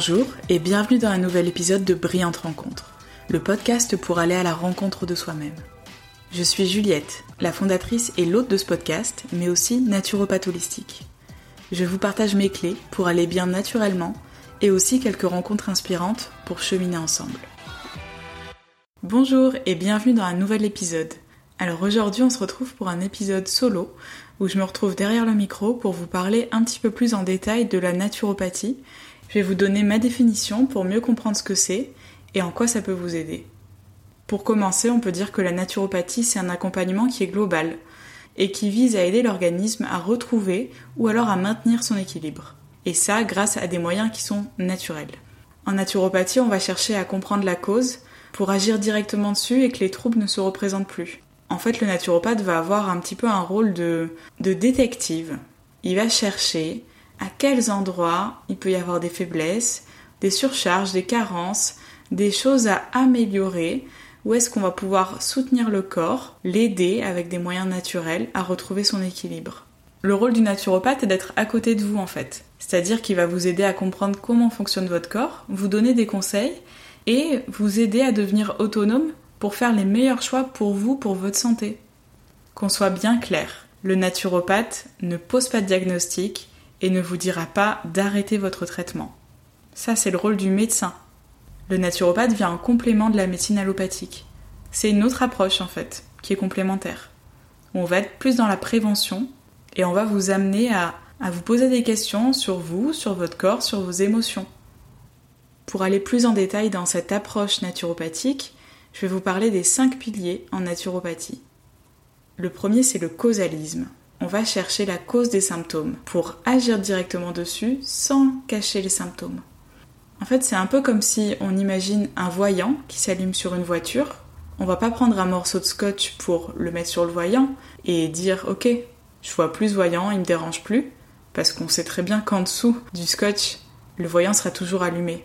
Bonjour et bienvenue dans un nouvel épisode de Brillante Rencontre, le podcast pour aller à la rencontre de soi-même. Je suis Juliette, la fondatrice et l'hôte de ce podcast, mais aussi naturopathe holistique. Je vous partage mes clés pour aller bien naturellement et aussi quelques rencontres inspirantes pour cheminer ensemble. Bonjour et bienvenue dans un nouvel épisode. Alors aujourd'hui on se retrouve pour un épisode solo où je me retrouve derrière le micro pour vous parler un petit peu plus en détail de la naturopathie je vais vous donner ma définition pour mieux comprendre ce que c'est et en quoi ça peut vous aider. Pour commencer, on peut dire que la naturopathie, c'est un accompagnement qui est global et qui vise à aider l'organisme à retrouver ou alors à maintenir son équilibre. Et ça grâce à des moyens qui sont naturels. En naturopathie, on va chercher à comprendre la cause pour agir directement dessus et que les troubles ne se représentent plus. En fait, le naturopathe va avoir un petit peu un rôle de, détective. Il va chercher à quels endroits il peut y avoir des faiblesses, des surcharges, des carences, des choses à améliorer, où est-ce qu'on va pouvoir soutenir le corps, l'aider avec des moyens naturels à retrouver son équilibre. Le rôle du naturopathe est d'être à côté de vous en fait, c'est-à-dire qu'il va vous aider à comprendre comment fonctionne votre corps, vous donner des conseils et vous aider à devenir autonome pour faire les meilleurs choix pour vous, pour votre santé. Qu'on soit bien clair, le naturopathe ne pose pas de diagnostic, et ne vous dira pas d'arrêter votre traitement. Ça, c'est le rôle du médecin. Le naturopathe vient en complément de la médecine allopathique. C'est une autre approche, en fait, qui est complémentaire. On va être plus dans la prévention et on va vous amener à, vous poser des questions sur vous, sur votre corps, sur vos émotions. Pour aller plus en détail dans cette approche naturopathique, je vais vous parler des cinq piliers en naturopathie. Le premier, c'est le causalisme on va chercher la cause des symptômes pour agir directement dessus sans cacher les symptômes. En fait, c'est un peu comme si on imagine un voyant qui s'allume sur une voiture. On va pas prendre un morceau de scotch pour le mettre sur le voyant et dire OK, je vois plus voyant, il me dérange plus, parce qu'on sait très bien qu'en dessous du scotch, le voyant sera toujours allumé.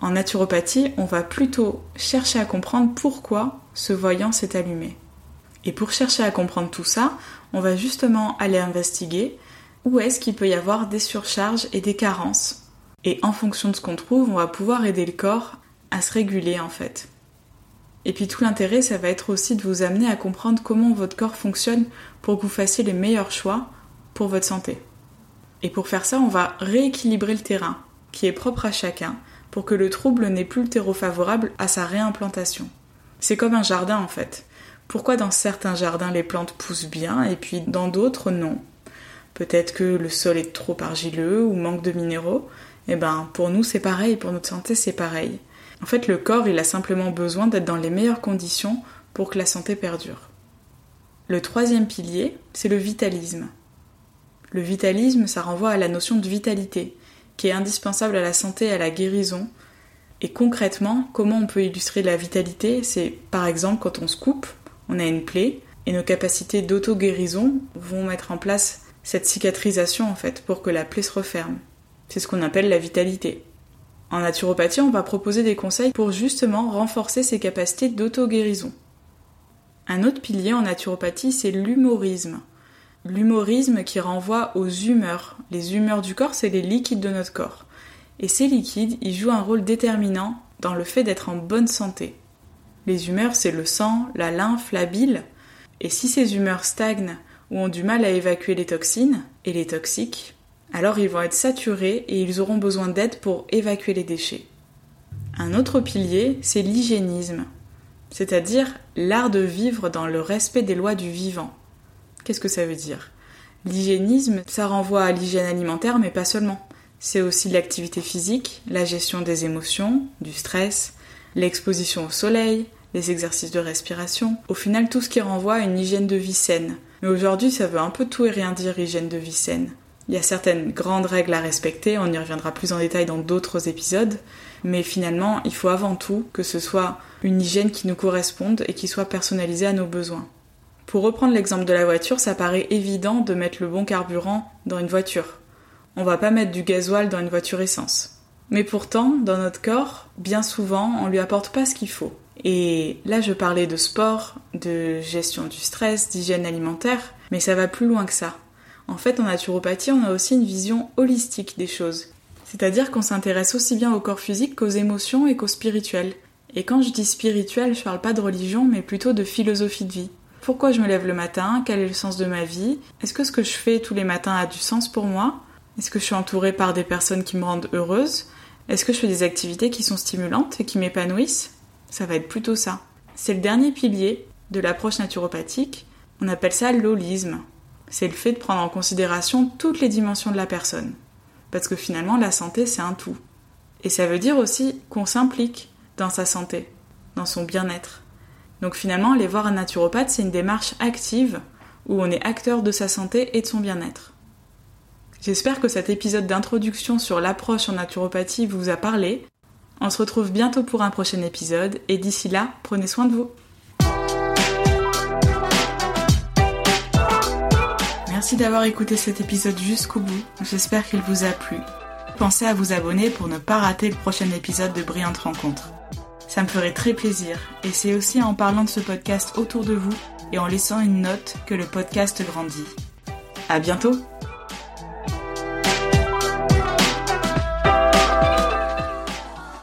En naturopathie, on va plutôt chercher à comprendre pourquoi ce voyant s'est allumé. Et pour chercher à comprendre tout ça, on va justement aller investiguer où est-ce qu'il peut y avoir des surcharges et des carences. Et en fonction de ce qu'on trouve, on va pouvoir aider le corps à se réguler en fait. Et puis tout l'intérêt, ça va être aussi de vous amener à comprendre comment votre corps fonctionne pour que vous fassiez les meilleurs choix pour votre santé. Et pour faire ça, on va rééquilibrer le terrain, qui est propre à chacun, pour que le trouble n'ait plus le terreau favorable à sa réimplantation. C'est comme un jardin en fait. Pourquoi dans certains jardins les plantes poussent bien et puis dans d'autres non? Peut-être que le sol est trop argileux ou manque de minéraux. Eh ben, pour nous c'est pareil, pour notre santé c'est pareil. En fait, le corps, il a simplement besoin d'être dans les meilleures conditions pour que la santé perdure. Le troisième pilier, c'est le vitalisme. Le vitalisme, ça renvoie à la notion de vitalité, qui est indispensable à la santé et à la guérison. Et concrètement, comment on peut illustrer la vitalité? C'est par exemple quand on se coupe, on a une plaie et nos capacités d'auto-guérison vont mettre en place cette cicatrisation en fait pour que la plaie se referme. C'est ce qu'on appelle la vitalité. En naturopathie, on va proposer des conseils pour justement renforcer ces capacités d'auto-guérison. Un autre pilier en naturopathie, c'est l'humorisme. L'humorisme qui renvoie aux humeurs. Les humeurs du corps, c'est les liquides de notre corps. Et ces liquides, ils jouent un rôle déterminant dans le fait d'être en bonne santé. Les humeurs, c'est le sang, la lymphe, la bile. Et si ces humeurs stagnent ou ont du mal à évacuer les toxines et les toxiques, alors ils vont être saturés et ils auront besoin d'aide pour évacuer les déchets. Un autre pilier, c'est l'hygiénisme, c'est-à-dire l'art de vivre dans le respect des lois du vivant. Qu'est-ce que ça veut dire? L'hygiénisme, ça renvoie à l'hygiène alimentaire, mais pas seulement. C'est aussi l'activité physique, la gestion des émotions, du stress, l'exposition au soleil, les exercices de respiration, au final tout ce qui renvoie à une hygiène de vie saine. Mais aujourd'hui ça veut un peu tout et rien dire hygiène de vie saine. Il y a certaines grandes règles à respecter, on y reviendra plus en détail dans d'autres épisodes, mais finalement il faut avant tout que ce soit une hygiène qui nous corresponde et qui soit personnalisée à nos besoins. Pour reprendre l'exemple de la voiture, ça paraît évident de mettre le bon carburant dans une voiture. On va pas mettre du gasoil dans une voiture essence. Mais pourtant, dans notre corps, bien souvent, on lui apporte pas ce qu'il faut. Et là, je parlais de sport, de gestion du stress, d'hygiène alimentaire, mais ça va plus loin que ça. En fait, en naturopathie, on a aussi une vision holistique des choses. C'est-à-dire qu'on s'intéresse aussi bien au corps physique qu'aux émotions et qu'au spirituel. Et quand je dis spirituel, je parle pas de religion, mais plutôt de philosophie de vie. Pourquoi je me lève le matin? Quel est le sens de ma vie? Est-ce que ce que je fais tous les matins a du sens pour moi? Est-ce que je suis entourée par des personnes qui me rendent heureuse? Est-ce que je fais des activités qui sont stimulantes et qui m'épanouissent? Ça va être plutôt ça. C'est le dernier pilier de l'approche naturopathique. On appelle ça l'holisme. C'est le fait de prendre en considération toutes les dimensions de la personne. Parce que finalement, la santé, c'est un tout. Et ça veut dire aussi qu'on s'implique dans sa santé, dans son bien-être. Donc finalement, aller voir un naturopathe, c'est une démarche active où on est acteur de sa santé et de son bien-être. J'espère que cet épisode d'introduction sur l'approche en naturopathie vous a parlé. On se retrouve bientôt pour un prochain épisode et d'ici là, prenez soin de vous. Merci d'avoir écouté cet épisode jusqu'au bout. J'espère qu'il vous a plu. Pensez à vous abonner pour ne pas rater le prochain épisode de Brillante Rencontre. Ça me ferait très plaisir et c'est aussi en parlant de ce podcast autour de vous et en laissant une note que le podcast grandit. À bientôt!